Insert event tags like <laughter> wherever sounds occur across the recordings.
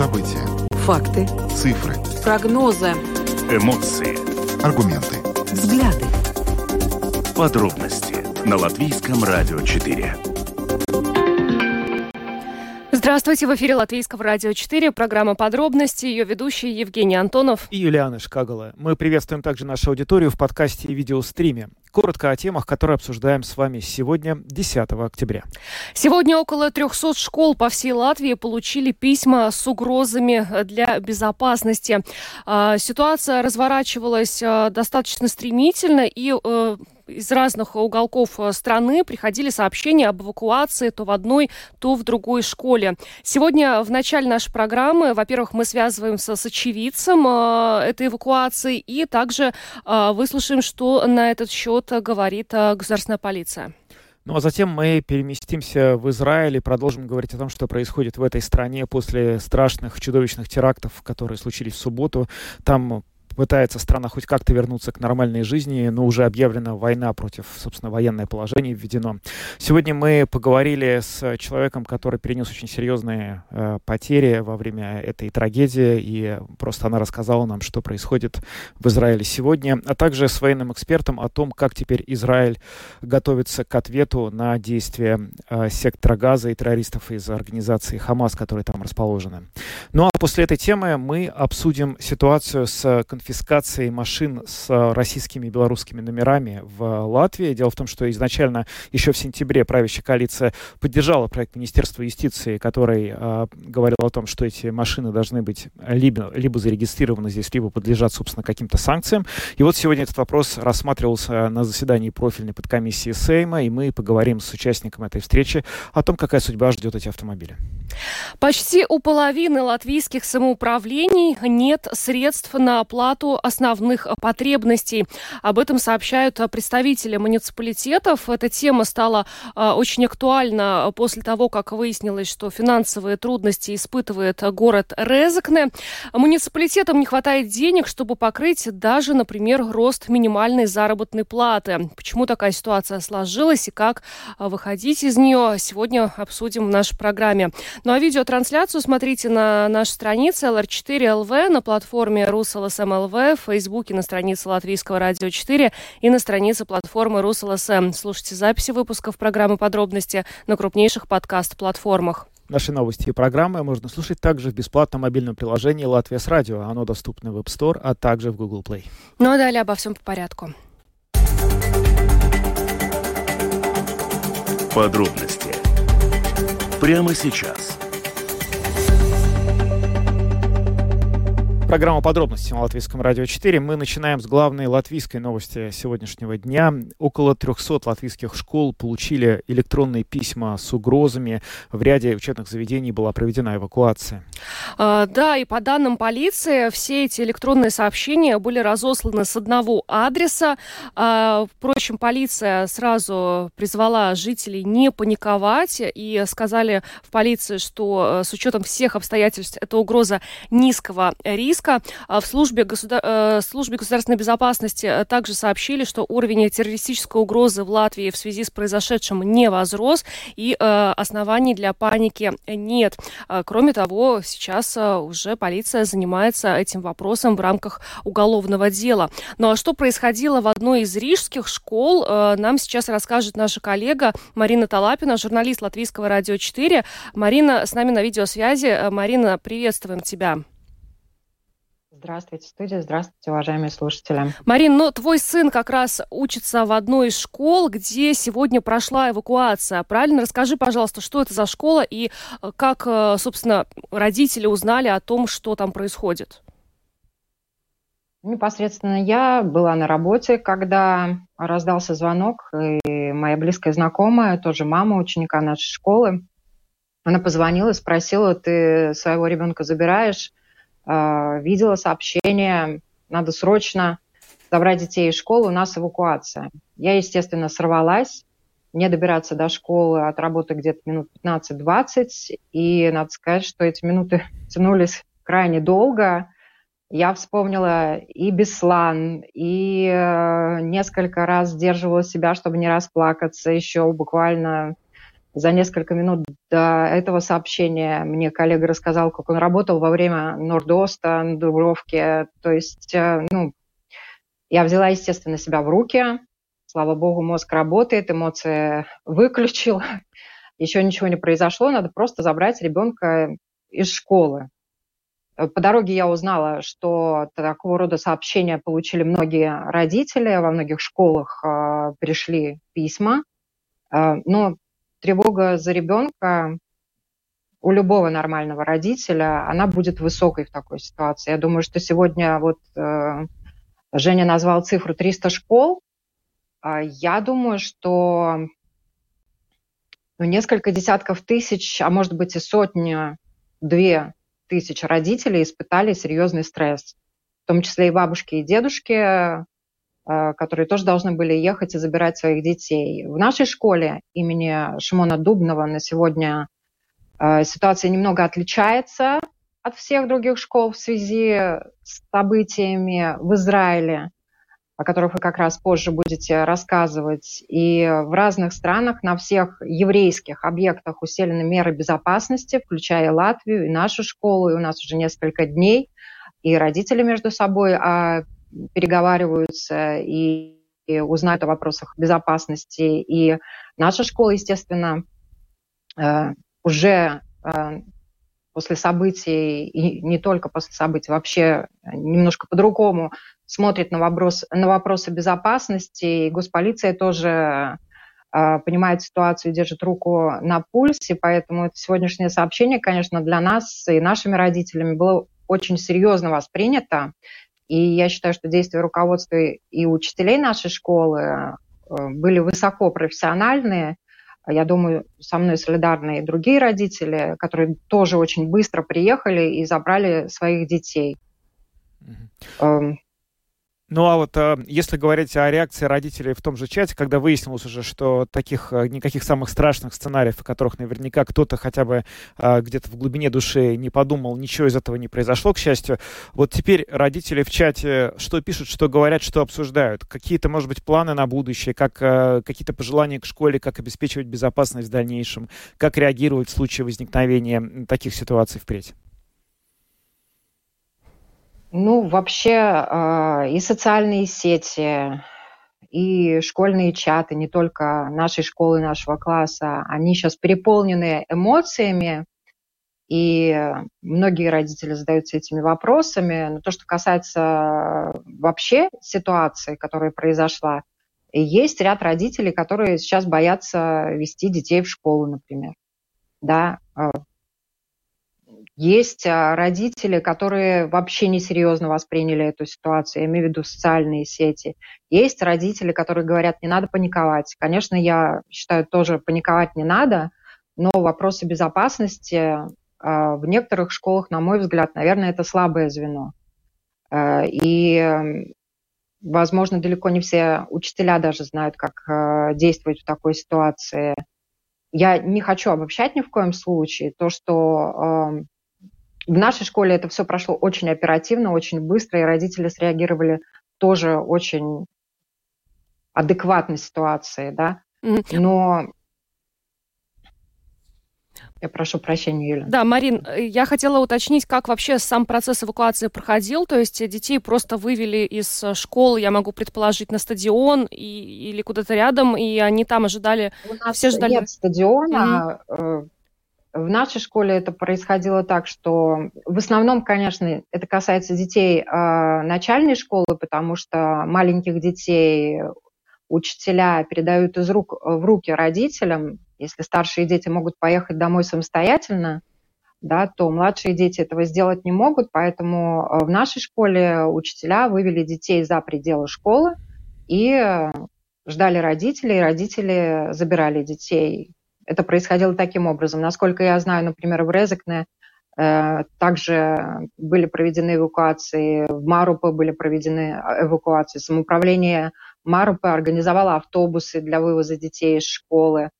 События. Факты. Цифры. Прогнозы. Эмоции. Аргументы. Взгляды. Подробности на Латвийском радио 4. Здравствуйте, в эфире Латвийского радио 4, программа «Подробности», ее ведущий Евгений Антонов и Юлиана Шкагала. Мы приветствуем также нашу аудиторию в подкасте и видеостриме. Коротко о темах, которые обсуждаем с вами сегодня, 10 октября. Сегодня около 300 школ по всей Латвии получили письма с угрозами для безопасности. А, ситуация разворачивалась а, достаточно стремительно, и э, из разных уголков э, страны приходили сообщения об эвакуации то в одной, то в другой школе. Сегодня в начале нашей программы, во-первых, мы связываемся с очевидцем э, этой эвакуации и также выслушаем, что на этот счет говорит э, государственная полиция. Ну а затем мы переместимся в Израиль и продолжим говорить о том, что происходит в этой стране после страшных, чудовищных терактов, которые случились в субботу. Там пытается страна хоть как-то вернуться к нормальной жизни, но уже объявлена война против, собственно, военное положение введено. Сегодня мы поговорили с человеком, который перенес очень серьезные э, потери во время этой трагедии, и просто она рассказала нам, что происходит в Израиле сегодня, а также с военным экспертом о том, как теперь Израиль готовится к ответу на действия э, сектора Газа и террористов из организации Хамас, которые там расположены. Ну а после этой темы мы обсудим ситуацию с конфискацией машин с э, российскими и белорусскими номерами в Латвии. Дело в том, что изначально еще в сентябре правящая коалиция поддержала проект Министерства юстиции, который э, говорил о том, что эти машины должны быть либо, либо зарегистрированы здесь, либо подлежат, собственно, каким-то санкциям. И вот сегодня этот вопрос рассматривался на заседании профильной подкомиссии Сейма, и мы поговорим с участником этой встречи о том, какая судьба ждет эти автомобили. Почти у половины латвийских самоуправлений нет средств на оплату основных потребностей. Об этом сообщают представители муниципалитетов. Эта тема стала а, очень актуальна после того, как выяснилось, что финансовые трудности испытывает город Резекне. Муниципалитетам не хватает денег, чтобы покрыть даже, например, рост минимальной заработной платы. Почему такая ситуация сложилась и как а, выходить из нее, сегодня обсудим в нашей программе. Ну а видеотрансляцию смотрите на нашей странице LR4LV на платформе RusLSM ЛВ, в Фейсбуке на странице Латвийского радио 4 и на странице платформы РусЛСМ. Слушайте записи выпусков программы «Подробности» на крупнейших подкаст-платформах. Наши новости и программы можно слушать также в бесплатном мобильном приложении «Латвия с радио». Оно доступно в App Store, а также в Google Play. Ну а далее обо всем по порядку. Подробности прямо сейчас – Программа подробности на Латвийском радио 4. Мы начинаем с главной латвийской новости сегодняшнего дня. Около 300 латвийских школ получили электронные письма с угрозами. В ряде учебных заведений была проведена эвакуация. А, да, и по данным полиции, все эти электронные сообщения были разосланы с одного адреса. А, впрочем, полиция сразу призвала жителей не паниковать и сказали в полиции, что э, с учетом всех обстоятельств это угроза низкого риска риска. А в службе, государ... Э, службе государственной безопасности э, также сообщили, что уровень террористической угрозы в Латвии в связи с произошедшим не возрос и э, оснований для паники нет. А, кроме того, сейчас уже полиция занимается этим вопросом в рамках уголовного дела. Ну а что происходило в одной из рижских школ, нам сейчас расскажет наша коллега Марина Талапина, журналист Латвийского радио 4. Марина с нами на видеосвязи. Марина, приветствуем тебя. Здравствуйте, студия. Здравствуйте, уважаемые слушатели. Марин, ну твой сын как раз учится в одной из школ, где сегодня прошла эвакуация. Правильно? Расскажи, пожалуйста, что это за школа и э, как, э, собственно, родители узнали о том, что там происходит? Непосредственно я была на работе, когда раздался звонок, и моя близкая знакомая, тоже мама ученика нашей школы, она позвонила и спросила, ты своего ребенка забираешь? А, видела сообщение, надо срочно забрать детей из школы, у нас эвакуация. Я, естественно, сорвалась, мне добираться до школы от работы где-то минут 15-20, и надо сказать, что эти минуты <laughs> тянулись крайне долго. Я вспомнила и Беслан, и э, несколько раз сдерживала себя, чтобы не расплакаться, еще буквально За несколько минут до этого сообщения мне коллега рассказал, как он работал во время Нордоста на Дубровке. То есть, э, ну, я взяла, естественно, себя в руки. Слава богу, мозг работает, эмоции выключил. <laughs> Еще ничего не произошло, надо просто забрать ребенка из школы. По дороге я узнала, что такого рода сообщения получили многие родители, во многих школах э, пришли письма. Э, но тревога за ребенка у любого нормального родителя, она будет высокой в такой ситуации. Я думаю, что сегодня вот э, Женя назвал цифру 300 школ. Э, я думаю, что ну, несколько десятков тысяч, а может быть и сотни, две тысяч родителей испытали серьезный стресс, в том числе и бабушки и дедушки, которые тоже должны были ехать и забирать своих детей. В нашей школе имени Шимона Дубнова на сегодня э, ситуация немного отличается от всех других школ в связи с событиями в Израиле о которых вы как раз позже будете рассказывать. И в разных странах на всех еврейских объектах усилены меры безопасности, включая Латвию и нашу школу. И у нас уже несколько дней и родители между собой а, переговариваются и, и узнают о вопросах безопасности. И наша школа, естественно, э, уже э, после событий, и не только после событий, вообще немножко по-другому смотрит на, вопрос, на вопросы безопасности, и госполиция тоже э, понимает ситуацию, держит руку на пульсе, поэтому это сегодняшнее сообщение, конечно, для нас и нашими родителями было очень серьезно воспринято, и я считаю, что действия руководства и учителей нашей школы э, были высоко профессиональные, я думаю, со мной солидарны и другие родители, которые тоже очень быстро приехали и забрали своих детей. Mm-hmm. Ну а вот э, если говорить о реакции родителей в том же чате, когда выяснилось уже, что таких э, никаких самых страшных сценариев, о которых наверняка кто-то хотя бы э, где-то в глубине души не подумал, ничего из этого не произошло, к счастью. Вот теперь родители в чате что пишут, что говорят, что обсуждают? Какие-то, может быть, планы на будущее, как какие-то пожелания к школе, как обеспечивать безопасность в дальнейшем, как реагировать в случае возникновения таких ситуаций впредь? Ну, вообще э, и социальные сети, и школьные чаты, не только нашей школы, нашего класса, они сейчас переполнены эмоциями, и многие родители задаются этими вопросами. Но то, что касается вообще ситуации, которая произошла, есть ряд родителей, которые сейчас боятся вести детей в школу, например. Да, э, есть а, родители, которые вообще несерьезно восприняли эту ситуацию, я имею в виду социальные сети. Есть родители, которые говорят, не надо паниковать. Конечно, я считаю, тоже паниковать не надо, но вопросы безопасности а, в некоторых школах, на мой взгляд, наверное, это слабое звено. А, и, возможно, далеко не все учителя даже знают, как действовать в такой ситуации. Я не хочу обобщать ни в коем случае. То, что в нашей школе это все прошло очень оперативно, очень быстро, и родители среагировали тоже очень адекватной ситуации, да. Но я прошу прощения, Юля. Да, Марин, э, я хотела уточнить, как вообще сам процесс эвакуации проходил. То есть детей просто вывели из э, школы, я могу предположить, на стадион и, или куда-то рядом, и они там ожидали... У нас все ждали... нет стадиона. Mm-hmm. В нашей школе это происходило так, что в основном, конечно, это касается детей начальной школы, потому что маленьких детей учителя передают из рук в руки родителям. Если старшие дети могут поехать домой самостоятельно, да, то младшие дети этого сделать не могут, поэтому в нашей школе учителя вывели детей за пределы школы и ждали родителей, родители забирали детей это происходило таким образом. Насколько я знаю, например, в Резекне э, также были проведены эвакуации, в Марупе были проведены э, эвакуации. Самоуправление Марупе организовало автобусы для вывоза детей из школы.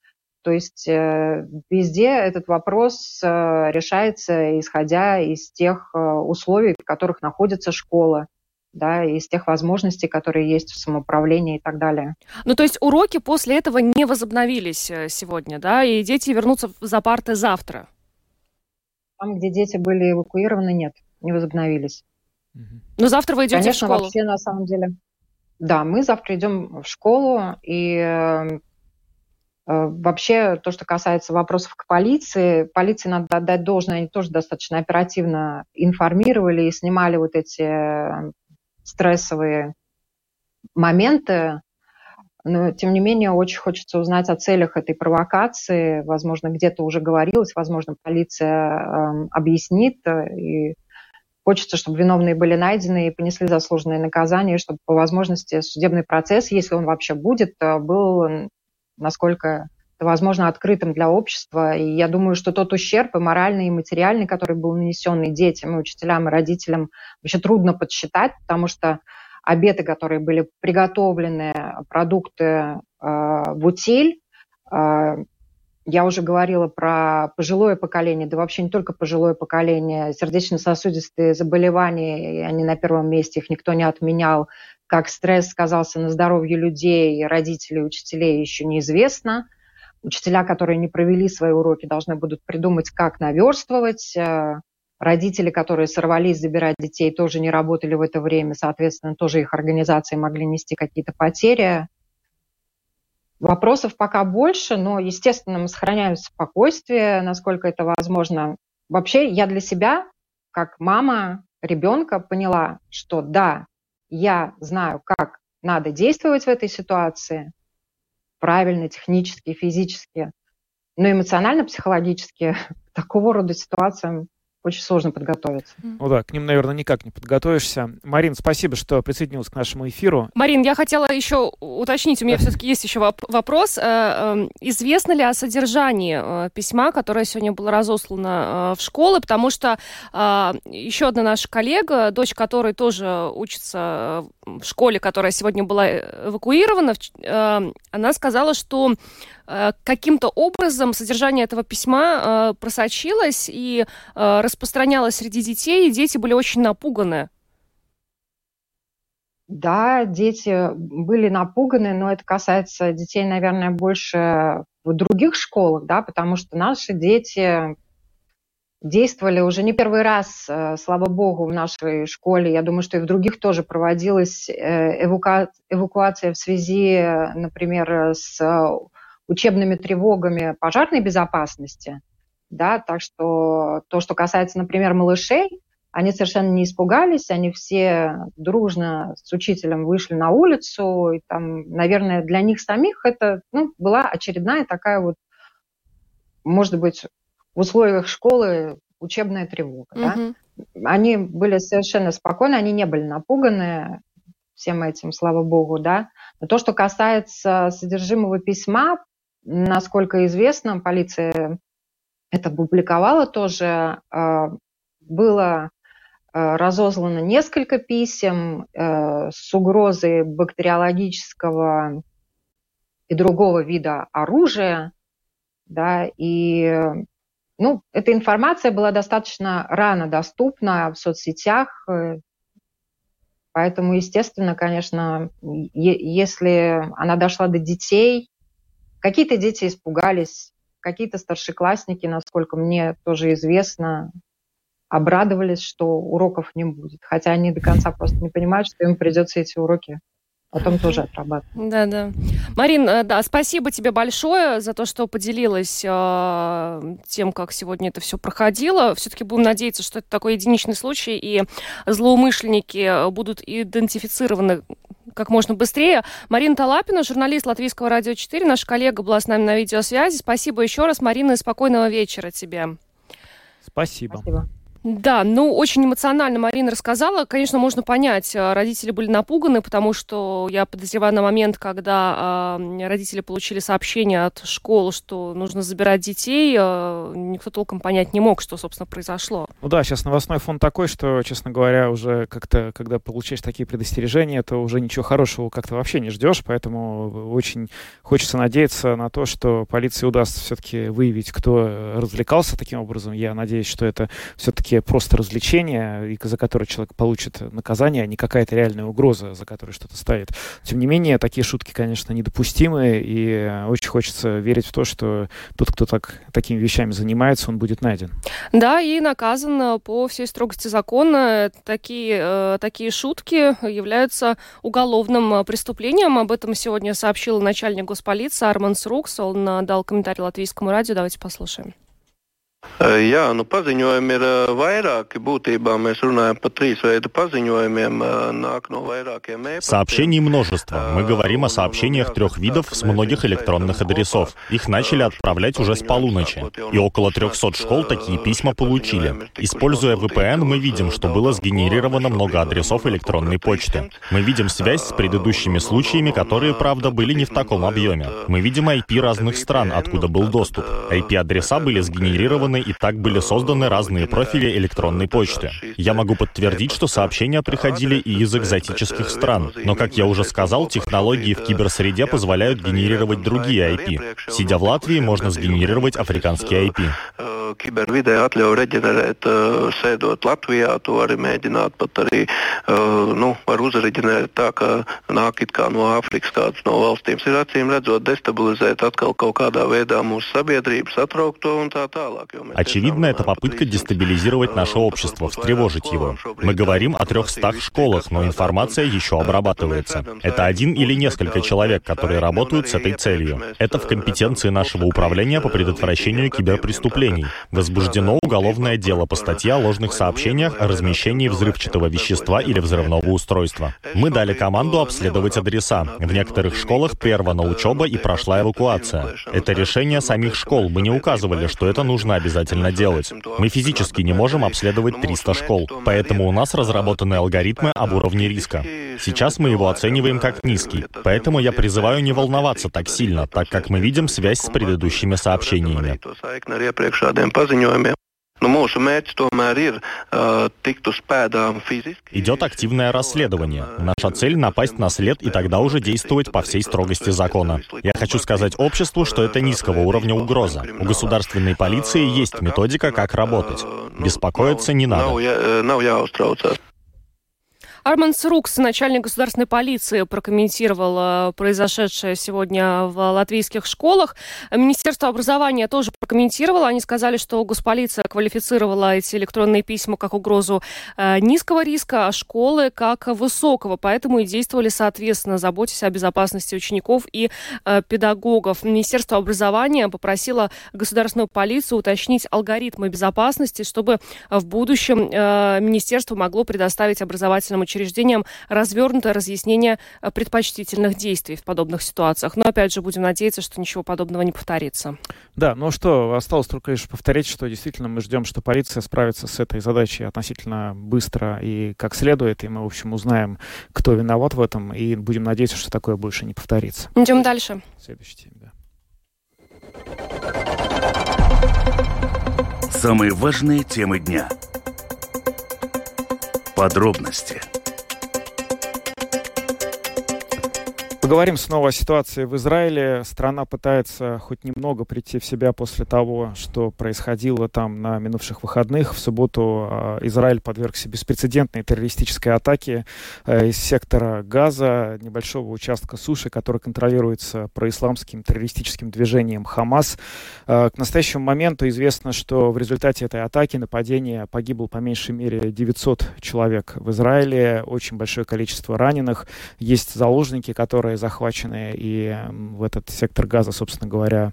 То есть э, везде этот вопрос решается, исходя из тех условий, в которых находится школа. да, из тех возможностей, которые есть в самоуправлении и так далее. Ну, то есть уроки после этого не возобновились э, сегодня, да, и дети вернутся за парты завтра? Там, где дети были эвакуированы, нет, не возобновились. Но завтра вы идете Конечно, в школу? вообще, на самом деле. Да, мы завтра идем в школу, и э, вообще то, что касается вопросов к полиции, полиции надо отдать должное, они тоже достаточно оперативно информировали и снимали вот эти э, стрессовые моменты. Но, тем не менее, очень хочется узнать о целях этой провокации. Возможно, где-то уже говорилось, возможно, полиция э, объяснит. И хочется, чтобы виновные были найдены и понесли заслуженные наказания, чтобы по возможности судебный процесс, если он вообще будет, э, был, насколько это возможно, открытым для общества. И я думаю, что тот ущерб и моральный, и материальный, который был нанесен и детям, и учителям, и родителям, вообще трудно подсчитать, потому что обеды, которые были приготовлены, продукты э, в утиль, э, я уже говорила про пожилое поколение, да вообще не только пожилое поколение, сердечно-сосудистые заболевания, они на первом месте, их никто не отменял. Как стресс сказался на здоровье людей, родителей, учителей, еще неизвестно. Учителя, которые не провели свои уроки, должны будут придумать, как наверстывать. Э, родители, которые сорвались забирать детей, тоже не работали в это время, соответственно, тоже их организации могли нести какие-то потери. Вопросов пока больше, но, естественно, мы сохраняем спокойствие, насколько это возможно. Вообще, я для себя, как мама ребенка, поняла, что да, я знаю, как надо действовать в этой ситуации, правильно, технически, физически, но эмоционально, психологически <laughs> такого рода ситуациям очень сложно подготовиться. Ну да, к ним, наверное, никак не подготовишься. Марин, спасибо, что присоединилась к нашему эфиру. Марин, я хотела еще уточнить, у меня все-таки есть еще вопрос. Э, эм, известно ли о содержании э, письма, которое сегодня было разослано э, в школы? Потому что еще одна наша коллега, дочь которой тоже учится в школе, которая сегодня была эвакуирована, она сказала, что Э, каким-то образом содержание этого письма э, просочилось и э, распространялось среди детей, и дети были очень напуганы. Да, дети были напуганы, но это касается детей, наверное, больше в других школах, да, потому что наши дети действовали уже не первый раз, слава богу, в нашей школе. Я думаю, что и в других тоже проводилась эваку... эвакуация в связи, например, с учебными тревогами пожарной безопасности, да, так что то, что касается, например, малышей, они совершенно не испугались, они все дружно с учителем вышли на улицу, и там, наверное, для них самих это ну, была очередная такая вот, может быть, в условиях школы учебная тревога. Mm-hmm. Да? Они были совершенно спокойны, они не были напуганы всем этим, слава богу, да. Но то, что касается содержимого письма, Насколько известно, полиция это публиковала тоже. А, было а, разослано несколько писем э, с угрозой бактериологического и другого вида оружия, да, и ну, эта информация была достаточно рано доступна в соцсетях, э, поэтому, естественно, конечно, если она дошла до детей, Какие-то дети испугались, какие-то старшеклассники, насколько мне тоже известно, обрадовались, что уроков не будет. Хотя они до конца просто не понимают, что им придется эти уроки потом тоже отрабатывать. Да, да. Марин, э, да, спасибо тебе большое за то, что поделилась э, тем, как сегодня это все проходило. Все-таки будем надеяться, что это такой единичный случай, и злоумышленники будут идентифицированы как можно быстрее. Марина Талапина, журналист Латвийского радио 4, наш коллега была с нами на видеосвязи. Спасибо еще раз, Марина, и спокойного вечера тебе. Спасибо. Спасибо. Да, ну очень эмоционально Марина рассказала. Конечно, можно понять, э, родители были напуганы, потому что я подозреваю на момент, когда э, родители получили сообщение от школы, что нужно забирать детей, э, никто толком понять не мог, что, собственно, произошло. Ну да, сейчас новостной фон такой, что, честно говоря, уже как-то, когда получаешь такие предостережения, то уже ничего хорошего как-то вообще не ждешь, поэтому очень хочется надеяться на то, что полиции удастся все-таки выявить, кто развлекался таким образом. Я надеюсь, что это все-таки все-таки просто развлечение, за которое человек получит наказание, а не какая-то реальная угроза, за которой что-то стоит. Тем не менее, такие шутки, конечно, недопустимы, и очень хочется верить в то, что тот, кто так, такими вещами занимается, он будет найден. Да, и наказан по всей строгости закона. Такие, э, такие шутки являются уголовным преступлением. Об этом сегодня сообщил начальник госполиции Арман Срукс. Он э, дал комментарий латвийскому радио. Давайте послушаем. Jā, nu paziņojumi ir vairāki. Būtībā mēs runājam par trīs veidu paziņojumiem. Nāk no vairākiem Сообщений множество. Мы говорим о сообщениях трех видов с многих электронных адресов. Их начали отправлять уже с полуночи. И около 300 школ такие письма получили. Используя VPN, мы видим, что было сгенерировано много адресов электронной почты. Мы видим связь с предыдущими случаями, которые, правда, были не в таком объеме. Мы видим IP разных стран, откуда был доступ. IP-адреса были сгенерированы сделаны и так были созданы разные профили электронной почты. Я могу подтвердить, что сообщения приходили и из экзотических стран. Но, как я уже сказал, технологии в киберсреде позволяют генерировать другие IP. Сидя в Латвии, можно сгенерировать африканский IP. Kibervidē atļauj reģenerēt, sēdot Latvijā, to arī mēģināt pat arī, nu, var uzreģenerēt tā, ka nāk it kā no Āfrikas kāds no valstīm. Ir acīm redzot destabilizēt atkal kaut kādā veidā mūsu. Очевидно, это попытка дестабилизировать наше общество, встревожить его. Мы говорим о трехстах школах, но информация еще обрабатывается. Это один или несколько человек, которые работают с этой целью. Это в компетенции нашего управления по предотвращению киберпреступлений. Возбуждено уголовное дело по статье о ложных сообщениях о размещении взрывчатого вещества или взрывного устройства. Мы дали команду обследовать адреса. В некоторых школах прервана учеба и прошла эвакуация. Это решение самих школ. Мы не указывали, что это нужно обязательно обязательно делать. Мы физически не можем обследовать 300 школ, поэтому у нас разработаны алгоритмы об уровне риска. Сейчас мы его оцениваем как низкий, поэтому я призываю не волноваться так сильно, так как мы видим связь с предыдущими сообщениями. Но mūsu mērķis tomēr ir uh, tikt uz pēdām fiziski. Идет активное расследование. Наша цель — напасть на след и тогда уже действовать по всей строгости закона. Я хочу сказать обществу, что это низкого уровня угроза. У государственной полиции есть методика, как работать. Беспокоиться не надо. Арман Срукс, начальник государственной полиции, прокомментировал э, произошедшее сегодня в латвийских школах. Министерство образования тоже прокомментировало. Они сказали, что госполиция квалифицировала эти электронные письма как угрозу э, низкого риска, а школы как высокого. Поэтому и действовали соответственно, заботясь о безопасности учеников и э, педагогов. Министерство образования попросило государственную полицию уточнить алгоритмы безопасности, чтобы в будущем министерство могло предоставить образовательным учреждениям развернутое разъяснение э, предпочтительных действий в подобных ситуациях. Но опять же, будем надеяться, что ничего подобного не повторится. Да, ну что, осталось только лишь повторить, что действительно мы ждем, что полиция справится с этой задачей относительно быстро и как следует, и мы, в общем, узнаем, кто виноват в этом, и будем надеяться, что такое больше не повторится. Идем дальше. Следующий теме, да. Самые важные темы дня. Подробности – Поговорим снова о ситуации в Израиле. Страна пытается хоть немного прийти в себя после того, что происходило там на минувших выходных. В субботу а, Израиль подвергся беспрецедентной террористической атаке э, из сектора Газа, небольшого участка суши, который контролируется происламским террористическим движением Хамас. Э, к настоящему моменту известно, что в результате этой атаки, нападения, погибло по меньшей мере 900 человек в Израиле, очень большое количество раненых. Есть заложники, которые захвачены и в этот сектор газа, собственно говоря,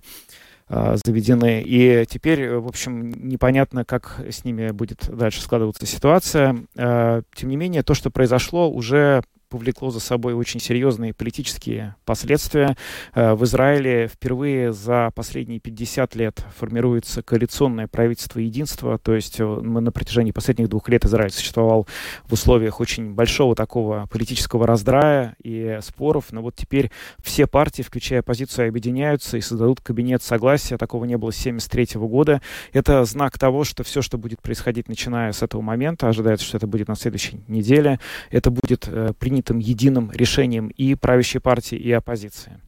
а, заведены. И теперь, в общем, непонятно, как с ними будет дальше складываться ситуация. А, тем не менее, то, что произошло, уже повлекло за собой очень серьезные политические последствия. Э, в Израиле впервые за последние 50 лет формируется коалиционное правительство единства, то есть э, мы на протяжении последних двух лет Израиль существовал в условиях очень большого такого политического раздрая и споров, но вот теперь все партии, включая оппозицию, объединяются и создадут кабинет согласия, такого не было с 1973 года. Это знак того, что все, что будет происходить начиная с этого момента, ожидается, что это будет на следующей неделе, это будет э, принято принятым единым решением и правящей партии, и оппозиции.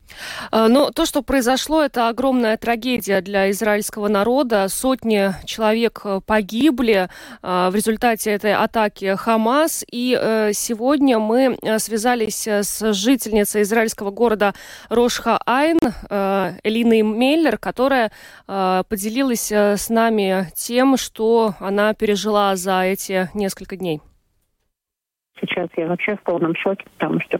А, Но ну, то, что произошло, это огромная трагедия для израильского народа. Сотни человек э, погибли а, в результате этой атаки Хамас. И э, сегодня мы э, связались с жительницей израильского города Рошха-Айн Элиной Меллер, которая поделилась с нами тем, что она пережила за эти несколько дней. Сейчас я вообще в полном шоке, потому что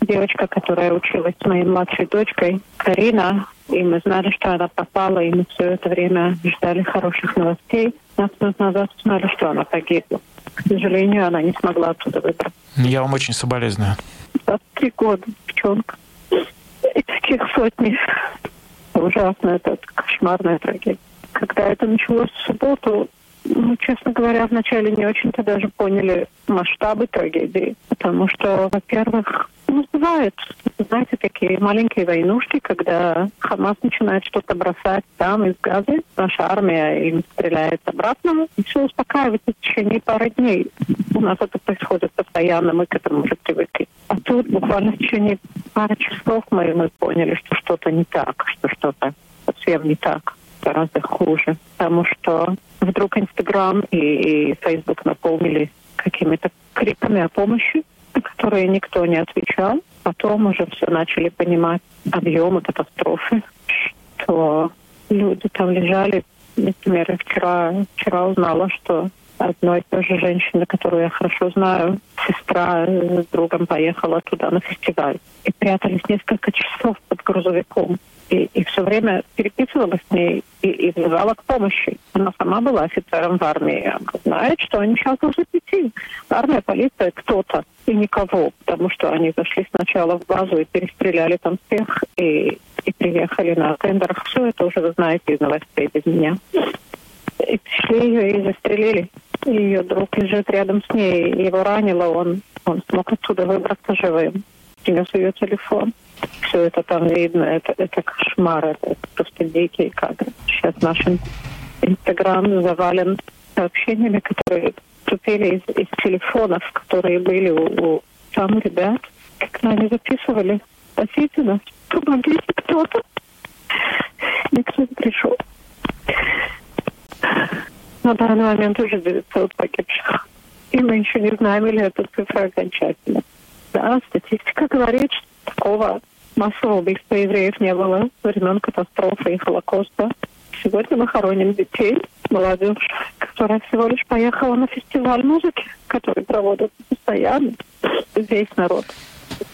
девочка, которая училась с моей младшей дочкой, Карина, и мы знали, что она попала, и мы все это время ждали хороших новостей. Нас назад знали, что она погибла. К сожалению, она не смогла оттуда выбраться. Я вам очень соболезную. 23 года, девчонка. И таких сотни. Ужасно, это кошмарная трагедия. Когда это началось в субботу, мы, честно говоря, вначале не очень-то даже поняли масштабы трагедии, потому что, во-первых, ну, бывает, знаете, такие маленькие войнушки, когда Хамас начинает что-то бросать там из Газы, наша армия им стреляет обратно, и все успокаивается в течение пары дней. У нас это происходит постоянно, мы к этому уже привыкли. А тут буквально в течение пары часов мы, мы поняли, что что-то не так, что что-то совсем не так гораздо хуже, потому что вдруг Инстаграм и, Фейсбук наполнили какими-то криками о помощи, на которые никто не отвечал. Потом уже все начали понимать объемы катастрофы, что люди там лежали. Например, вчера, вчера узнала, что одной и той же женщины, которую я хорошо знаю, сестра с другом поехала туда на фестиваль и прятались несколько часов под грузовиком и, и все время переписывалась с ней и, и вызывала к помощи. Она сама была офицером в армии. Она знает, что они сейчас должны идти. Армия, полиция, кто-то и никого, потому что они зашли сначала в базу и перестреляли там всех, и, и приехали на тендерах. Все это уже вы знаете из новостей без меня. И пришли ее и застрелили. Ее друг лежит рядом с ней, его ранило, он, он смог оттуда выбраться живым. Принес ее телефон все это там видно, это, это кошмар, это просто дикие кадры. Сейчас наш Инстаграм завален сообщениями, которые поступили из, из телефонов, которые были у, у там ребят, как они записывали. Спасите нас, помогите кто-то. Никто не пришел. На данный момент уже 900 погибших. И мы еще не знаем, или эта цифра окончательна. Да, статистика говорит, что такого массового убийства евреев не было времен катастрофы и Холокоста. Сегодня мы хороним детей, молодежь, которая всего лишь поехала на фестиваль музыки, который проводят постоянно. Весь народ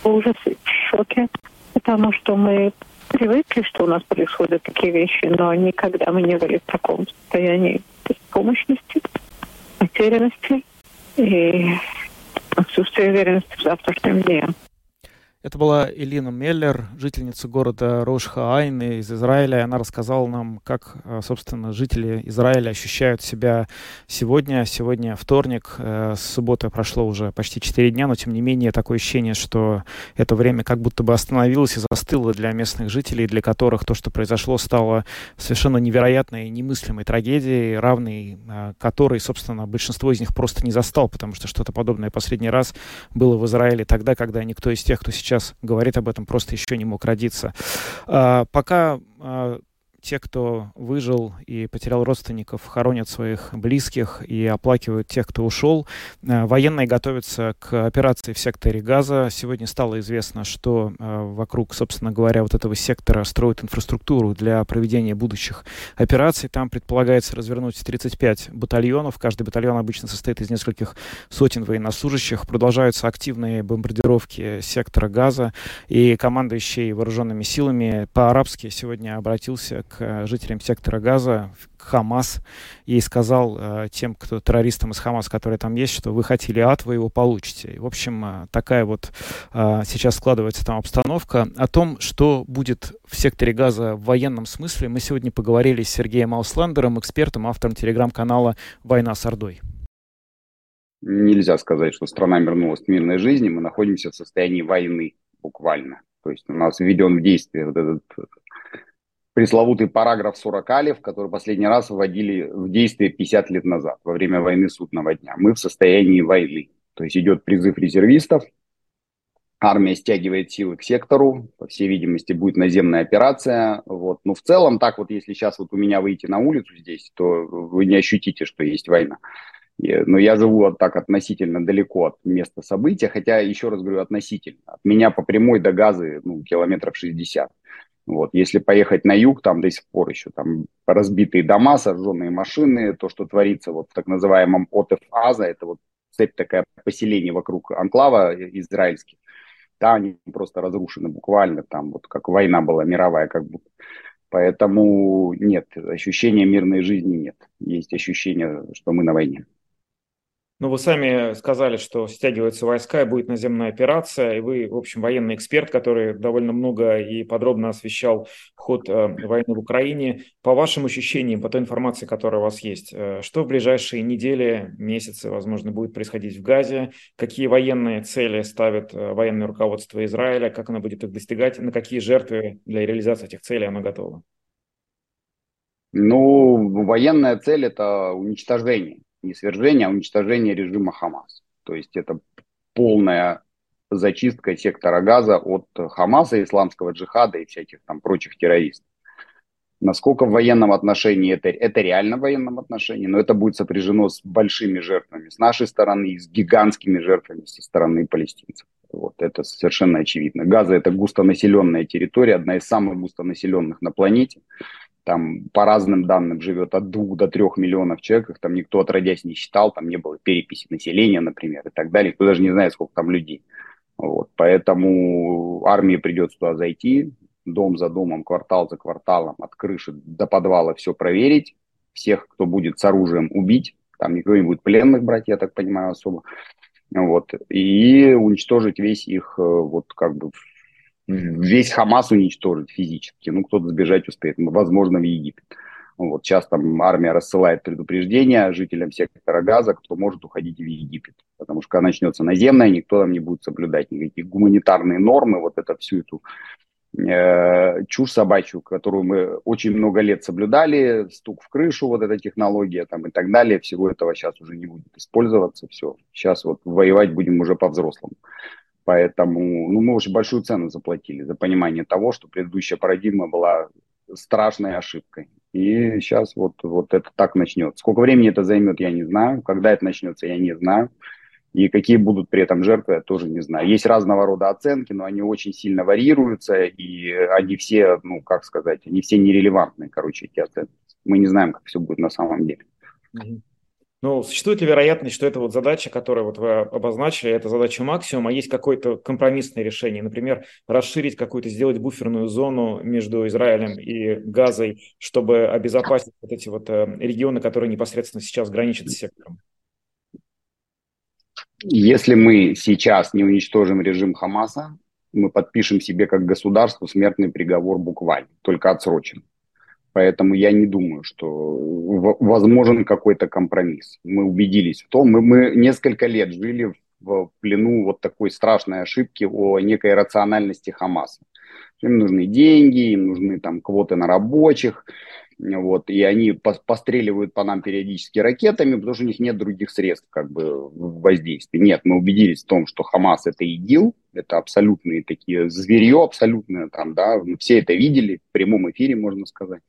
в ужасе, в шоке, потому что мы привыкли, что у нас происходят такие вещи, но никогда мы не были в таком состоянии беспомощности, потерянности и отсутствия уверенности в завтрашнем дне. Это была Элина Меллер, жительница города Рошха-Айн из Израиля. Она рассказала нам, как, э, собственно, жители Израиля ощущают себя сегодня. Сегодня вторник, э, с субботы прошло уже почти 4 дня, но тем не менее такое ощущение, что это время как будто бы остановилось и застыло для местных жителей, для которых то, что произошло, стало совершенно невероятной, немыслимой трагедией, равной э, которой, собственно, большинство из них просто не застал, потому что что-то подобное последний раз было в Израиле тогда, когда никто из тех, кто сейчас сейчас говорит об этом, просто еще не мог родиться. А, пока а, те, кто выжил и потерял родственников, хоронят своих близких и оплакивают тех, кто ушел. Э, военные готовятся к операции в секторе Газа. Сегодня стало известно, что э, вокруг, собственно говоря, вот этого сектора строят инфраструктуру для проведения будущих операций. Там предполагается развернуть 35 батальонов. Каждый батальон обычно состоит из нескольких сотен военнослужащих. Продолжаются активные бомбардировки сектора Газа. И командующий вооруженными силами по-арабски сегодня обратился к э, жителям сектора Газа, Хамас, и сказал э, тем, кто террористам из Хамас, которые там есть, что вы хотели ад, вы его получите. И, в общем, э, такая вот сейчас складывается там обстановка. О том, что будет в секторе Газа в военном смысле, мы сегодня поговорили с Сергеем Аусландером, экспертом, автором телеграм-канала «Война с Ордой». Нельзя сказать, что страна вернулась к мирной жизни. Мы находимся в состоянии войны буквально. То есть у нас введен в действие вот этот пресловутый параграф 40 алиф, который последний раз вводили в действие 50 лет назад, во время войны судного дня. Мы в состоянии войны. То есть идет призыв резервистов, армия стягивает силы к сектору, по всей видимости, будет наземная операция. Вот. Но в целом, так вот, если сейчас вот у меня выйти на улицу здесь, то вы не ощутите, что есть война. Но я живу вот так относительно далеко от места события, хотя, еще раз говорю, относительно. От меня по прямой до газы ну, километров 60. Вот. Если поехать на юг, там до сих пор еще там разбитые дома, сожженные машины, то, что творится вот в так называемом Отеф-Аза, это вот цепь такая поселение вокруг анклава израильских, да, они просто разрушены буквально, там вот как война была мировая как будто. Поэтому нет, ощущения мирной жизни нет. Есть ощущение, что мы на войне. Ну, вы сами сказали, что стягиваются войска и будет наземная операция, и вы, в общем, военный эксперт, который довольно много и подробно освещал ход э, войны в Украине. По вашим ощущениям, по той информации, которая у вас есть, э, что в ближайшие недели, месяцы, возможно, будет происходить в Газе? Какие военные цели ставит э, военное руководство Израиля? Как оно будет их достигать? На какие жертвы для реализации этих целей оно готово? Ну, военная цель – это уничтожение не свержение, а уничтожение режима Хамас. То есть это полная зачистка сектора газа от Хамаса, исламского джихада и всяких там прочих террористов. Насколько в военном отношении это, это реально в военном отношении, но это будет сопряжено с большими жертвами с нашей стороны и с гигантскими жертвами со стороны палестинцев. Вот это совершенно очевидно. Газа это густонаселенная территория, одна из самых густонаселенных на планете там по разным данным живет от 2 до 3 миллионов человек, их там никто отродясь не считал, там не было переписи населения, например, и так далее, кто даже не знает, сколько там людей. Вот, поэтому армии придется туда зайти, дом за домом, квартал за кварталом, от крыши до подвала все проверить, всех, кто будет с оружием, убить, там никто не будет пленных брать, я так понимаю, особо, вот, и уничтожить весь их, э, вот, как бы, весь Хамас уничтожить физически. Ну, кто-то сбежать успеет, возможно, в Египет. Вот сейчас там армия рассылает предупреждения жителям сектора Газа, кто может уходить в Египет. Потому что когда начнется наземная, никто там не будет соблюдать никакие гуманитарные нормы, вот это всю эту э, чушь собачью, которую мы очень много лет соблюдали, стук в крышу, вот эта технология там и так далее, всего этого сейчас уже не будет использоваться, все. Сейчас вот воевать будем уже по-взрослому. Поэтому ну, мы очень большую цену заплатили за понимание того, что предыдущая парадигма была страшной ошибкой. И сейчас вот, вот это так начнется. Сколько времени это займет, я не знаю. Когда это начнется, я не знаю. И какие будут при этом жертвы, я тоже не знаю. Есть разного рода оценки, но они очень сильно варьируются, и они все, ну, как сказать, они все нерелевантные, короче, эти оценки. Мы не знаем, как все будет на самом деле. Ну, существует ли вероятность, что это вот задача, которую вот вы обозначили, это задача максимум, а есть какое-то компромиссное решение, например, расширить какую-то, сделать буферную зону между Израилем и Газой, чтобы обезопасить вот эти вот э, регионы, которые непосредственно сейчас граничат с сектором? Если мы сейчас не уничтожим режим Хамаса, мы подпишем себе как государство смертный приговор буквально, только отсрочен. Поэтому я не думаю, что возможен какой-то компромисс. Мы убедились в том, мы, мы несколько лет жили в плену вот такой страшной ошибки о некой рациональности Хамаса. Им нужны деньги, им нужны там квоты на рабочих, вот, и они постреливают по нам периодически ракетами, потому что у них нет других средств как бы воздействия. Нет, мы убедились в том, что Хамас это ИГИЛ, это абсолютные такие зверье, абсолютное там, да, мы все это видели в прямом эфире, можно сказать.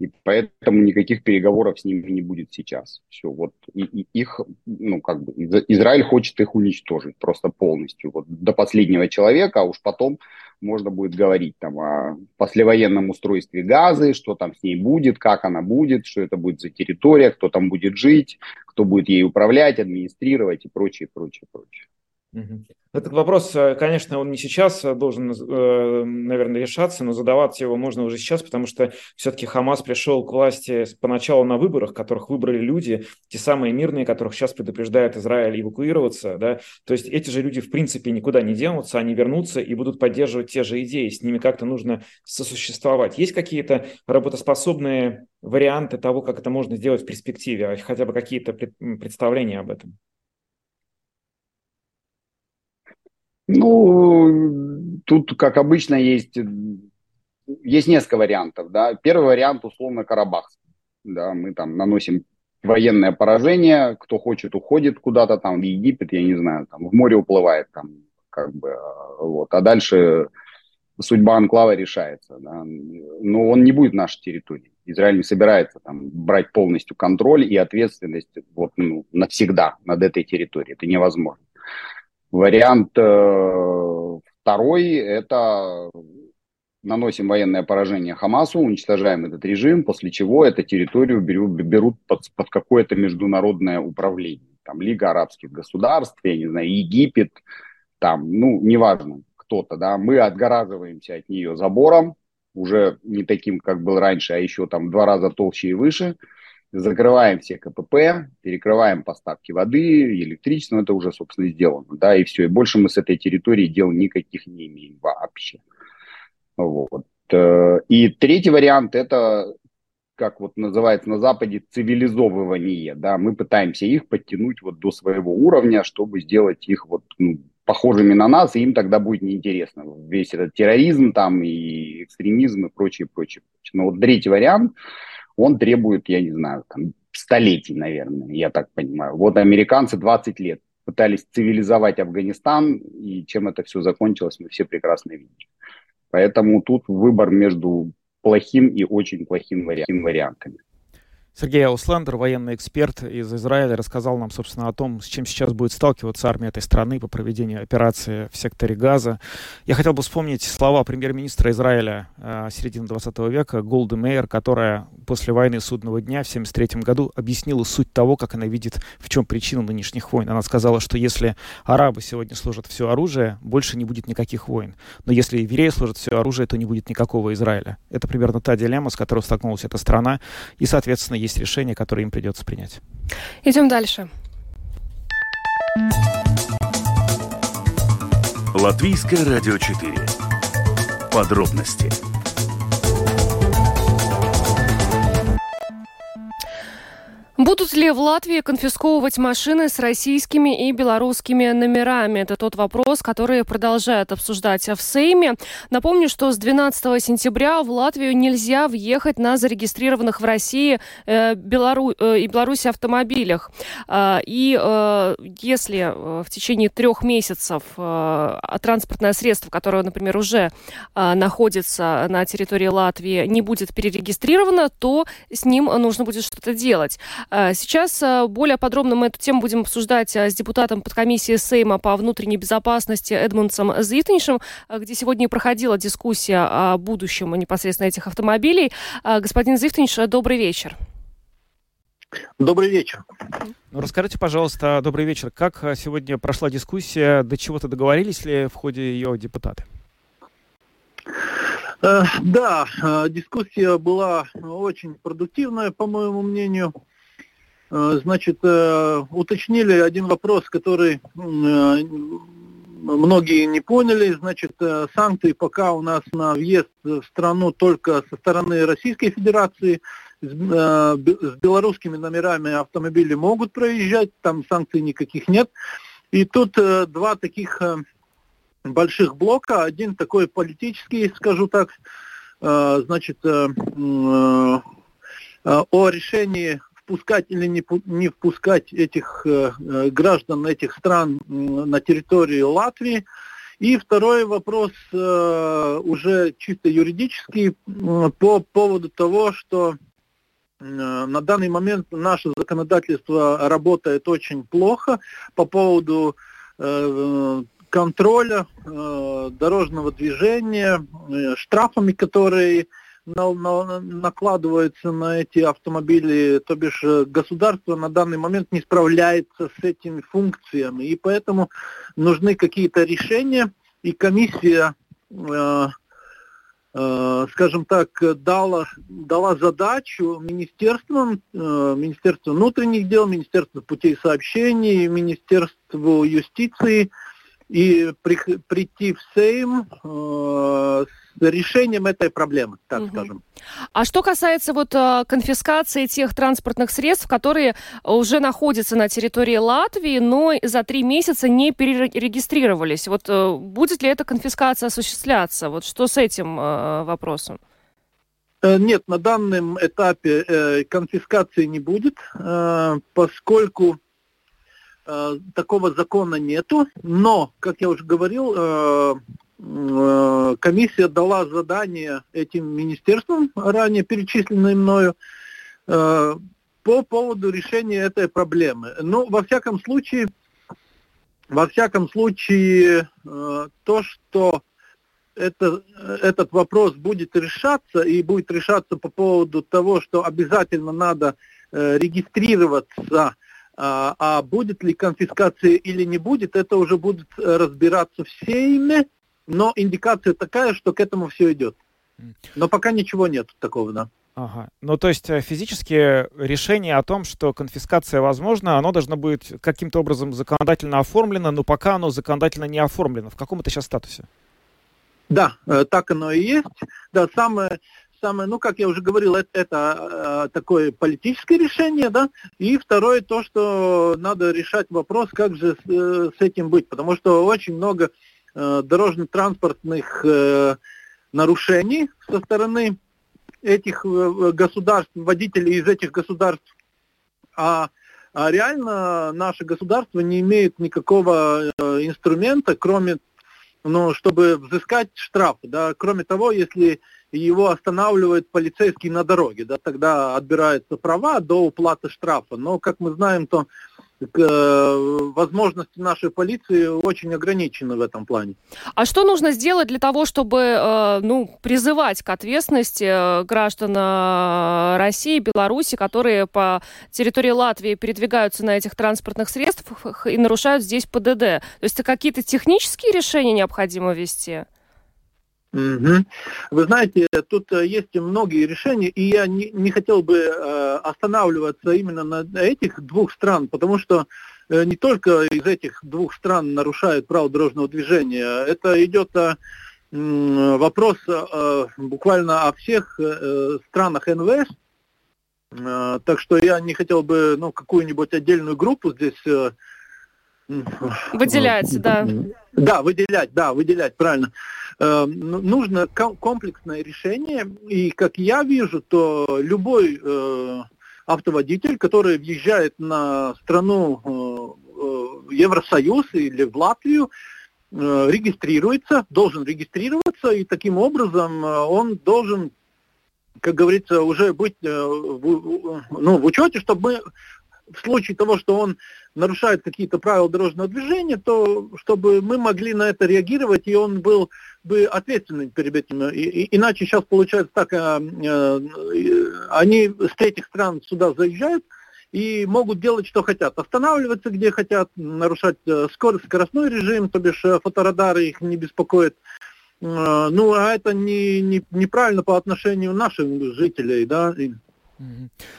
И поэтому никаких переговоров с ними не будет сейчас. Все, вот и, и их, ну, как бы, Израиль хочет их уничтожить просто полностью, вот до последнего человека, а уж потом можно будет говорить там о послевоенном устройстве газы, что там с ней будет, как она будет, что это будет за территория, кто там будет жить, кто будет ей управлять, администрировать и прочее, прочее, прочее. Этот вопрос, э, конечно, он не сейчас э, должен, э, наверное, решаться, но задавать его можно уже сейчас, потому что все-таки Хамас пришел к власти поначалу на выборах, которых выбрали люди, те самые мирные, которых сейчас предупреждает Израиль эвакуироваться. Да? То есть эти же люди, в принципе, никуда не денутся, они вернутся и будут поддерживать те же идеи, с ними как-то нужно сосуществовать. Есть какие-то работоспособные варианты того, как это можно сделать в перспективе, а хотя бы какие-то представления об этом? Ну, тут, как обычно, есть, есть несколько вариантов. Да. Первый вариант, условно, Карабах. Да, мы там наносим военное поражение, кто хочет, уходит куда-то там в Египет, я не знаю, там в море уплывает, там как бы, вот, а дальше судьба анклава решается, да. но он не будет нашей территории. Израиль не собирается там брать полностью контроль и ответственность вот, ну, навсегда над этой территорией. Это невозможно. Вариант э, второй – это наносим военное поражение Хамасу, уничтожаем этот режим, после чего эту территорию берут, берут под, под какое-то международное управление. Там Лига арабских государств, я не знаю, Египет, там, ну, неважно, кто-то, да, мы отгораживаемся от нее забором, уже не таким, как был раньше, а еще там два раза толще и выше, закрываем все КПП, перекрываем поставки воды, электричества, ну, это уже, собственно, сделано, да, и все, и больше мы с этой территории дел никаких не имеем вообще. Вот. Э, и третий вариант – это, как вот называется на Западе, цивилизовывание, да, мы пытаемся их подтянуть вот до своего уровня, чтобы сделать их вот ну, похожими на нас, и им тогда будет неинтересно. Весь этот терроризм там и экстремизм и прочее, прочее. прочее. Но вот третий вариант, он требует, я не знаю, там, столетий, наверное, я так понимаю. Вот американцы 20 лет пытались цивилизовать Афганистан, и чем это все закончилось, мы все прекрасно видим. Поэтому тут выбор между плохим и очень плохим вариантами. Сергей Аусландер, военный эксперт из Израиля, рассказал нам, собственно, о том, с чем сейчас будет сталкиваться армия этой страны по проведению операции в секторе Газа. Я хотел бы вспомнить слова премьер-министра Израиля э, середины 20 века Голды Мейер, которая после войны Судного дня в 1973 году объяснила суть того, как она видит, в чем причина нынешних войн. Она сказала, что если арабы сегодня сложат все оружие, больше не будет никаких войн. Но если евреи сложат все оружие, то не будет никакого Израиля. Это примерно та дилемма, с которой столкнулась эта страна. И, соответственно, есть решения, которые им придется принять. Идем дальше. Латвийское радио 4. Подробности Будут ли в Латвии конфисковывать машины с российскими и белорусскими номерами? Это тот вопрос, который продолжают обсуждать в Сейме. Напомню, что с 12 сентября в Латвию нельзя въехать на зарегистрированных в России э, Белору... э, и Беларуси автомобилях. Э, и э, если э, в течение трех месяцев э, транспортное средство, которое, например, уже э, находится на территории Латвии, не будет перерегистрировано, то с ним нужно будет что-то делать. А, сейчас а, более подробно мы эту тему будем обсуждать а, с депутатом подкомиссии Сейма по внутренней безопасности Эдмундсом Зитнишем, где сегодня и проходила дискуссия о будущем непосредственно этих автомобилей. Господин Зифтинш, добрый вечер. Добрый вечер. Ну, расскажите, пожалуйста, добрый вечер. Как сегодня прошла дискуссия? До чего-то договорились ли в ходе ее депутаты? Э, да, э, дискуссия была очень продуктивная, по моему мнению. Э, значит, э, уточнили один вопрос, который э, многие не поняли. Значит, санкции пока у нас на въезд в страну только со стороны Российской Федерации. С белорусскими номерами автомобили могут проезжать, там санкций никаких нет. И тут два таких больших блока. Один такой политический, скажу так, значит, о решении впускать или не, не впускать этих э, э, граждан этих стран на территорию Латвии. И второй вопрос э, уже чисто юридический э, по поводу того, что э, на данный момент наше законодательство работает очень плохо по поводу э, контроля э, дорожного движения, э, штрафами, которые на, на, накладываются на эти автомобили, то бишь э, государство на данный момент не справляется с этими функциями, и поэтому нужны какие-то решения, и комиссия, э, э, скажем так, дала, дала задачу министерствам, э, Министерству внутренних дел, Министерству путей сообщений, Министерству юстиции, и при, прийти в Сейм э, с решением этой проблемы, так угу. скажем. А что касается вот э, конфискации тех транспортных средств, которые уже находятся на территории Латвии, но за три месяца не перерегистрировались, вот э, будет ли эта конфискация осуществляться? Вот что с этим э, вопросом? Э, нет, на данном этапе конфискации не будет, поскольку такого закона нету, но, как я уже говорил, комиссия дала задание этим министерствам, ранее перечисленные мною, э, по поводу решения этой проблемы. Ну, во всяком случае, во всяком случае, э, то, что это, этот вопрос будет решаться и будет решаться по поводу того, что обязательно надо э, регистрироваться, а, а будет ли конфискация или не будет, это уже будут разбираться все ими, но индикация такая, что к этому все идет. Но пока ничего нет такого, да. Ага. Ну, то есть э, физически решение о том, что конфискация возможна, оно должно быть каким-то образом законодательно оформлено, но пока оно законодательно не оформлено. В каком это сейчас статусе? Да, э, так оно и есть. Да, самое, самое, ну, как я уже говорил, это, это э, такое политическое решение, да, и второе то, что надо решать вопрос, как же с, с этим быть, потому что очень много э, дорожно-транспортных э, нарушений со стороны этих э, государств, водителей из этих государств, а, а реально наше государство не имеет никакого э, инструмента, кроме, ну, чтобы взыскать штраф, да, кроме того, если его останавливает полицейский на дороге, да, тогда отбираются права до уплаты штрафа. Но, как мы знаем, то Э, возможности нашей полиции очень ограничены в этом плане. А что нужно сделать для того, чтобы э, ну, призывать к ответственности э, граждан России, Беларуси, которые по территории Латвии передвигаются на этих транспортных средствах и нарушают здесь ПДД? То есть какие-то технические решения необходимо ввести? Угу. Вы знаете, тут э, есть многие решения, и я не, не хотел бы э, останавливаться именно на этих двух стран, потому что э, не только из этих двух стран нарушают право дорожного движения. Это идет о, э, вопрос буквально о всех странах НВС. Так что я не хотел бы ну, какую-нибудь отдельную группу здесь Выделять, да. Да, выделять, да, выделять, правильно. Э, нужно комплексное решение, и как я вижу, то любой э, автоводитель, который въезжает на страну э, Евросоюз или в Латвию, регистрируется, должен регистрироваться, и таким образом он должен, как говорится, уже быть в, ну, в учете, чтобы мы в случае того, что он нарушает какие-то правила дорожного движения, то чтобы мы могли на это реагировать, и он был бы ответственным перед этим. И, и, иначе сейчас получается так, э, э, они с третьих стран сюда заезжают и могут делать, что хотят. Останавливаться, где хотят, нарушать э, скорость, скоростной режим, то бишь э, фоторадары их не беспокоят. Э, ну, а это не, не, неправильно по отношению наших жителей, да,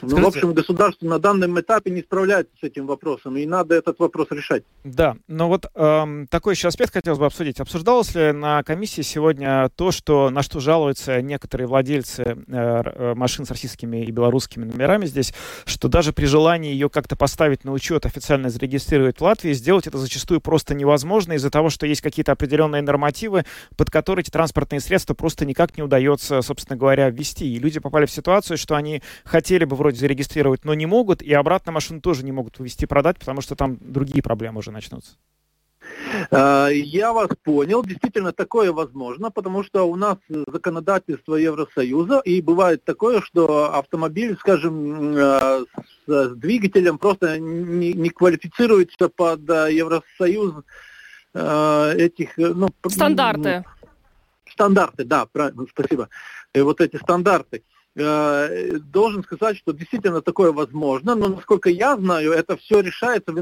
ну, в общем, государство на данном этапе не справляется с этим вопросом, и надо этот вопрос решать. Да, но вот эм, такой еще аспект хотелось бы обсудить. Обсуждалось ли на комиссии сегодня то, что на что жалуются некоторые владельцы э, э, машин с российскими и белорусскими номерами здесь, что даже при желании ее как-то поставить на учет, официально зарегистрировать в Латвии, сделать это зачастую просто невозможно из-за того, что есть какие-то определенные нормативы, под которые эти транспортные средства просто никак не удается, собственно говоря, ввести. И люди попали в ситуацию, что они хотели бы вроде зарегистрировать, но не могут, и обратно машину тоже не могут вывести продать, потому что там другие проблемы уже начнутся. А, я вас понял. Действительно, такое возможно, потому что у нас законодательство Евросоюза, и бывает такое, что автомобиль, скажем, а, с двигателем просто не, квалифицируется под а, Евросоюз этих... Ну, стандарты. Стандарты, да, правильно, спасибо. И вот эти стандарты. Э, должен сказать, что действительно такое возможно, но насколько я знаю, это все решается в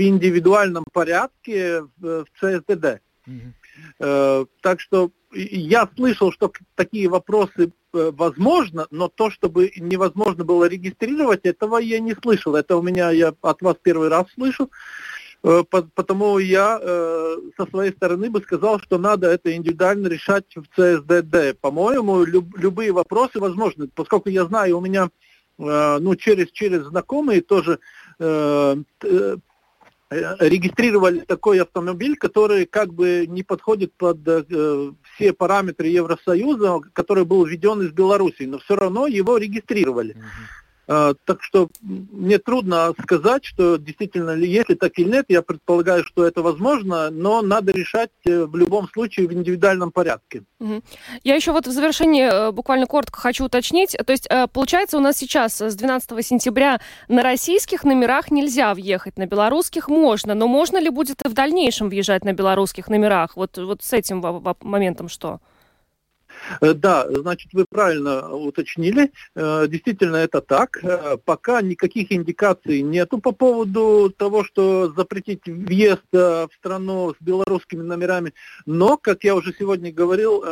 индивидуальном порядке в ЦСДД. Mm-hmm. Так что я слышал, что такие вопросы э, возможно, но то, чтобы невозможно было регистрировать, этого я не слышал. Это у меня, я от вас первый раз слышу. Э, потому я э, со своей стороны бы сказал, что надо это индивидуально решать в ЦСДД. По-моему, любые вопросы возможны, поскольку я знаю, у меня э, ну, через, через знакомые тоже регистрировали такой автомобиль, который как бы не подходит под э, все параметры Евросоюза, который был введен из Беларуси, но все равно его регистрировали. Э, так что мне трудно сказать, что действительно ли если так или нет, я предполагаю, что это возможно, но надо решать э, в любом случае в индивидуальном порядке. Я еще вот в завершении буквально коротко хочу уточнить. То есть получается у нас сейчас с 12 сентября на российских номерах нельзя въехать, на белорусских можно, но можно ли будет и в дальнейшем въезжать на белорусских номерах? Вот, вот с этим моментом что? Э, да, значит, вы правильно уточнили. Э, действительно, это так. Э, пока никаких индикаций нету по поводу того, что запретить въезд в страну с белорусскими номерами. Но, как я уже сегодня говорил,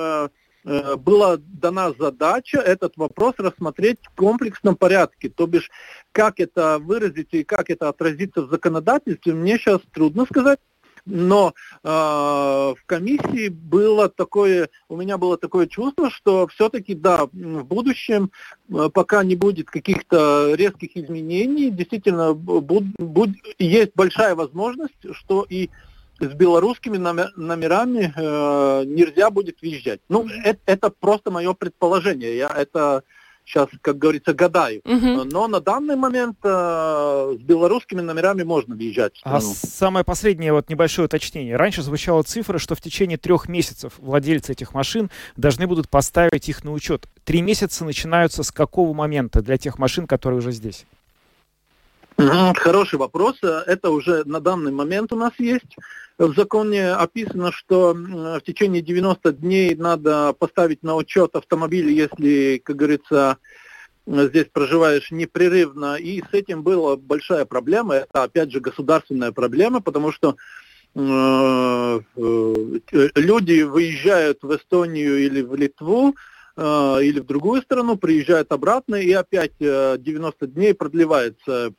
была дана задача этот вопрос рассмотреть в комплексном порядке. То бишь, как это выразить и как это отразится в законодательстве, мне сейчас трудно сказать но э, в комиссии было такое, у меня было такое чувство, что все-таки, да, в будущем, э, пока не будет каких-то резких изменений, действительно буд, буд, есть большая возможность, что и с белорусскими номерами э, нельзя будет въезжать. Ну, это, это просто мое предположение. Я это сейчас, как говорится, гадаю. Угу. Но на данный момент э, с белорусскими номерами можно въезжать. А самое последнее вот небольшое уточнение. Раньше звучала цифра, что в течение трех месяцев владельцы этих машин должны будут поставить их на учет. Три месяца начинаются с какого момента для тех машин, которые уже здесь? Хороший вопрос. Это уже на данный момент у нас есть. В законе описано, что в течение 90 дней надо поставить на учет автомобиль, если, как говорится, здесь проживаешь непрерывно. И с этим была большая проблема. Это, опять же, государственная проблема, потому что э, э, люди выезжают в Эстонию или в Литву, э, или в другую страну, приезжают обратно, и опять 90 дней продлевается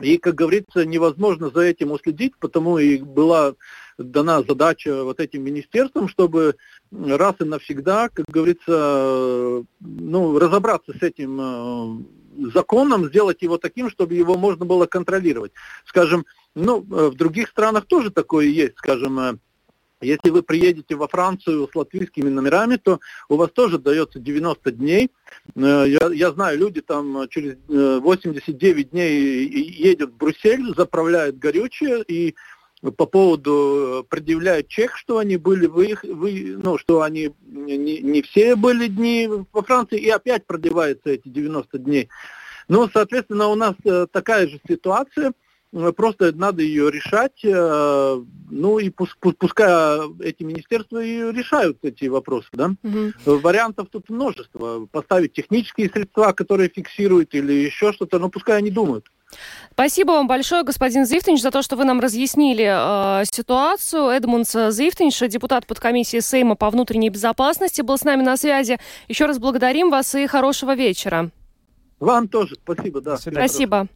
и, как говорится, невозможно за этим уследить, потому и была дана задача вот этим министерствам, чтобы раз и навсегда, как говорится, ну, разобраться с этим э, законом, сделать его таким, чтобы его можно было контролировать. Скажем, ну, в других странах тоже такое есть, скажем, э, если вы приедете во Францию с латвийскими номерами, то у вас тоже дается 90 дней. Э, я, я знаю, люди там через 89 э, дней едут в Брюссель, заправляют горючее и по поводу э, предъявляют чек, что они были вы, вы ну, что они не, не все были дни во Франции, и опять продлеваются эти 90 дней. Ну, соответственно, у нас такая же ситуация – Э, просто надо ее решать, э, ну и пускай эти министерства и решают эти вопросы, да. Угу. Вариантов тут множество. Поставить технические средства, которые фиксируют или еще что-то, но пускай они думают. Спасибо вам большое, господин Зифтинч, за то, что вы нам разъяснили э, ситуацию. Эдмундс Зифтинч, депутат подкомиссии Сейма по внутренней безопасности, был с нами на связи. Еще раз благодарим вас и хорошего вечера. Вам тоже спасибо, да. Спасибо.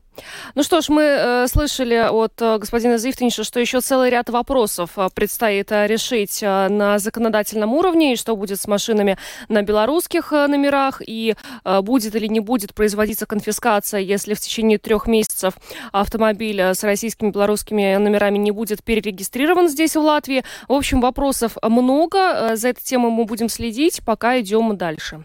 Ну что ж, мы э, слышали от э, господина Зифтинша, что еще целый ряд вопросов э, предстоит э, решить э, на законодательном уровне, и что будет с машинами на белорусских э, номерах, и э, будет или не будет производиться конфискация, если в течение трех месяцев автомобиль с российскими белорусскими номерами не будет перерегистрирован здесь, в Латвии. В общем, вопросов много. Э, за этой темой мы будем следить, пока идем дальше.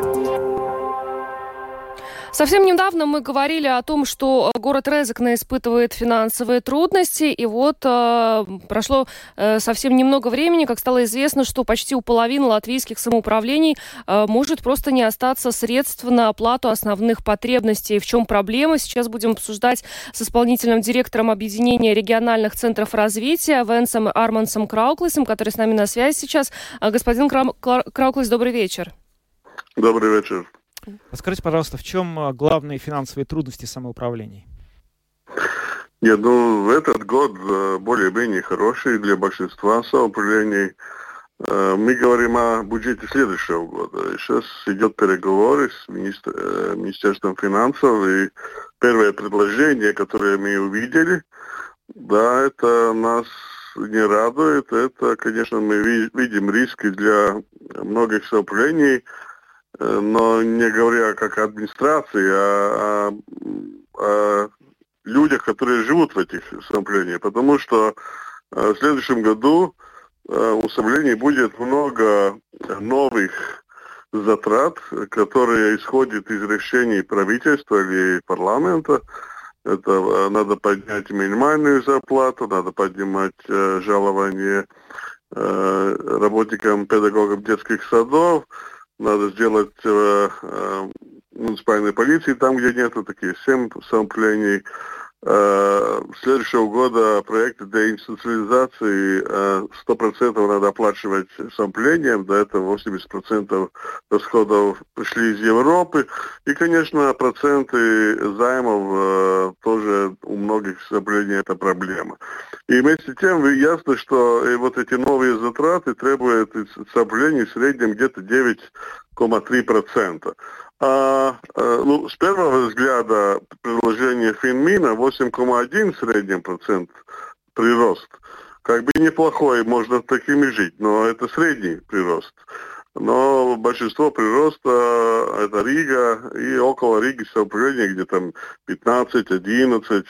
Совсем недавно мы говорили о том, что город Резекне испытывает финансовые трудности, и вот э, прошло э, совсем немного времени, как стало известно, что почти у половины латвийских самоуправлений э, может просто не остаться средств на оплату основных потребностей. В чем проблема? Сейчас будем обсуждать с исполнительным директором Объединения региональных центров развития Венсом Армансом Крауклисом, который с нами на связи сейчас. Э, господин Крауклис, добрый вечер. Добрый вечер. Скажите, пожалуйста, в чем а, главные финансовые трудности самоуправлений? Нет, ну, этот год э, более-менее хороший для большинства самоуправлений. Э, мы говорим о бюджете следующего года. Сейчас идет переговоры с министр, э, Министерством финансов, и первое предложение, которое мы увидели, да, это нас не радует. Это, конечно, мы видим риски для многих самоуправлений, но не говоря как администрации, а, а, а людях, которые живут в этих самоуправлениях. Потому что в следующем году у Самления будет много новых затрат, которые исходят из решений правительства или парламента. Это надо поднять минимальную зарплату, надо поднимать э, жалование э, работникам, педагогам детских садов, надо сделать э, э, муниципальной полиции там, где нету таких семь самоплений. Э, следующего года проект деинституциализации э, 100% надо оплачивать самплением, до этого 80% расходов пришли из Европы. И, конечно, проценты займов э, тоже у многих самплений это проблема. И вместе с тем ясно, что и вот эти новые затраты требуют самплений в среднем где-то 9,3%. А, э, ну, с первого взгляда предложение Финмина 8,1 в среднем процент прирост. Как бы неплохой, можно такими жить, но это средний прирост. Но большинство прироста это Рига и около Риги совпадение, где там 15, 11,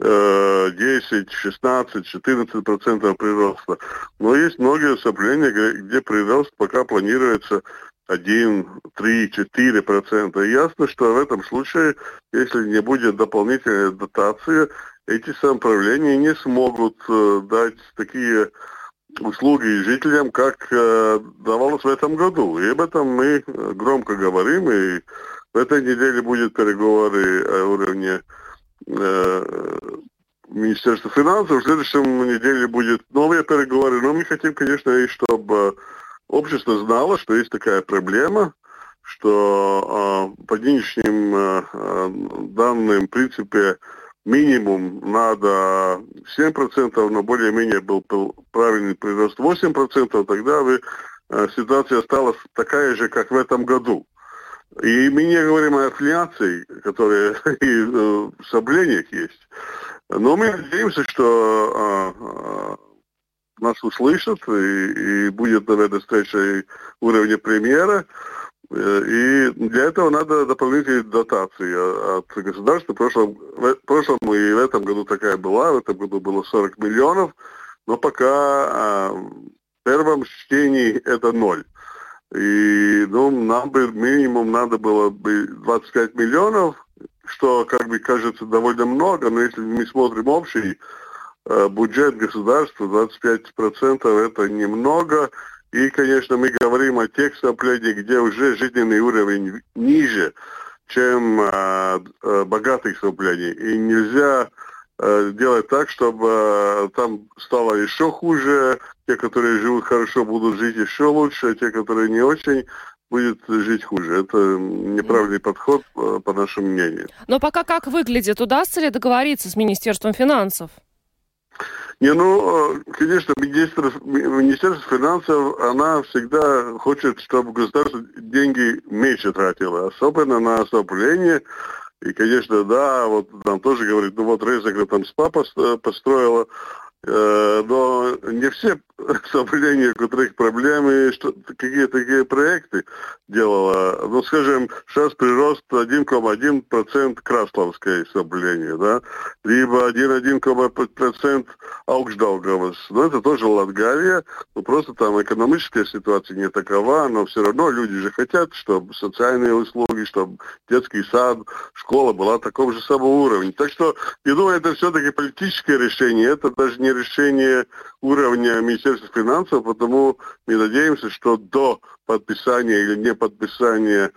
10, 16, 14 процентов прироста. Но есть многие сопления, где прирост пока планируется 1, 3, 4 процента. Ясно, что в этом случае, если не будет дополнительной дотации, эти самоуправления не смогут э, дать такие услуги жителям, как э, давалось в этом году. И об этом мы громко говорим, и в этой неделе будут переговоры о уровне э, Министерства финансов, в следующем неделе будут новые переговоры, но мы хотим, конечно, и чтобы общество знало, что есть такая проблема, что э, по нынешним э, данным, в принципе, минимум надо 7%, но более-менее был, был правильный прирост 8%, тогда бы э, ситуация осталась такая же, как в этом году. И мы не говорим о инфляции, которая <laughs> и э, в соблениях есть. Но мы надеемся, что э, нас услышат, и, и будет, наверное, встреча уровня премьера. Э, и для этого надо дополнительные дотации от государства. В прошлом, в прошлом и в этом году такая была. В этом году было 40 миллионов. Но пока а, в первом чтении это ноль. И ну, нам бы минимум надо было бы 25 миллионов, что, как бы, кажется довольно много, но если мы смотрим общий бюджет государства 25% это немного. И, конечно, мы говорим о тех соплениях, где уже жизненный уровень ниже, чем э, э, богатых соплений. И нельзя э, делать так, чтобы э, там стало еще хуже. Те, которые живут хорошо, будут жить еще лучше, а те, которые не очень, будет жить хуже. Это неправильный подход, э, по нашему мнению. Но пока как выглядит? Удастся ли договориться с Министерством финансов? Не, ну, э, конечно, министр, Министерство финансов, она всегда хочет, чтобы государство деньги меньше тратило, особенно на освоение. И, конечно, да, вот нам тоже говорит, ну вот Резекра там СПА построила, Э, но не все соблюдения, у которых проблемы, что, какие такие проекты делала. Ну, скажем, сейчас прирост 1,1% Красловское соблюдение, да, либо 1,1% Аукшдаугавас. Но это тоже Латгалия, но просто там экономическая ситуация не такова, но все равно люди же хотят, чтобы социальные услуги, чтобы детский сад, школа была такого же самого уровня. Так что, я думаю, это все-таки политическое решение, это даже не решение уровня Министерства финансов, потому мы надеемся, что до подписания или не подписания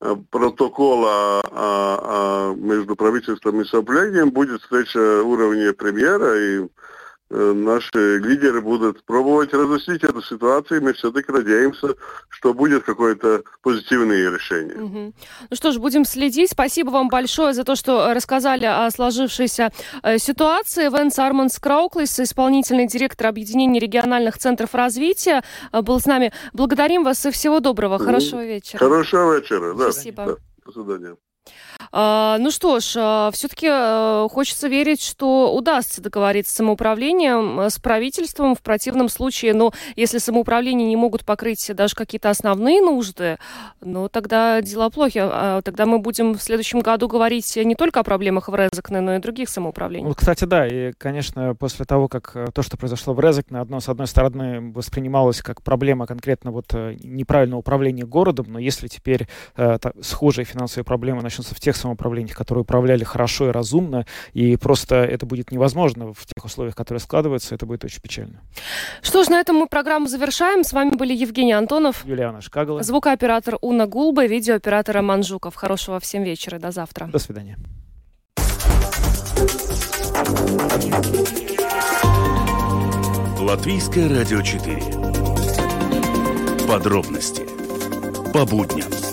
э, протокола а, а, между правительством и соблюдением будет встреча уровня премьера и наши лидеры будут пробовать разъяснить эту ситуацию, и мы все-таки надеемся, что будет какое-то позитивное решение. Угу. Ну что ж, будем следить. Спасибо вам большое за то, что рассказали о сложившейся э, ситуации. Венс Арманс Крауклис, исполнительный директор Объединения региональных центров развития, э, был с нами. Благодарим вас и всего доброго. Хорошего вечера. Хорошего вечера. Да. Спасибо. Да. До свидания. А, ну что ж, а, все-таки а, хочется верить, что удастся договориться с самоуправлением, с правительством. В противном случае, ну, если самоуправление не могут покрыть даже какие-то основные нужды, ну, тогда дела плохи. Тогда мы будем в следующем году говорить не только о проблемах в Резекне, но и других самоуправлениях. Вот, кстати, да, и, конечно, после того, как э, то, что произошло в Резекне, одно, с одной стороны, воспринималось как проблема конкретно вот э, неправильного управления городом, но если теперь э, схожие финансовые проблемы начнутся в тех самоуправлениях, которые управляли хорошо и разумно, и просто это будет невозможно в тех условиях, которые складываются, это будет очень печально. Что ж, на этом мы программу завершаем. С вами были Евгений Антонов, Юлиана Шкагала, звукооператор Уна Гулба, видеооператор Роман Жуков. Хорошего всем вечера. До завтра. До свидания. Латвийское радио 4. Подробности по будням.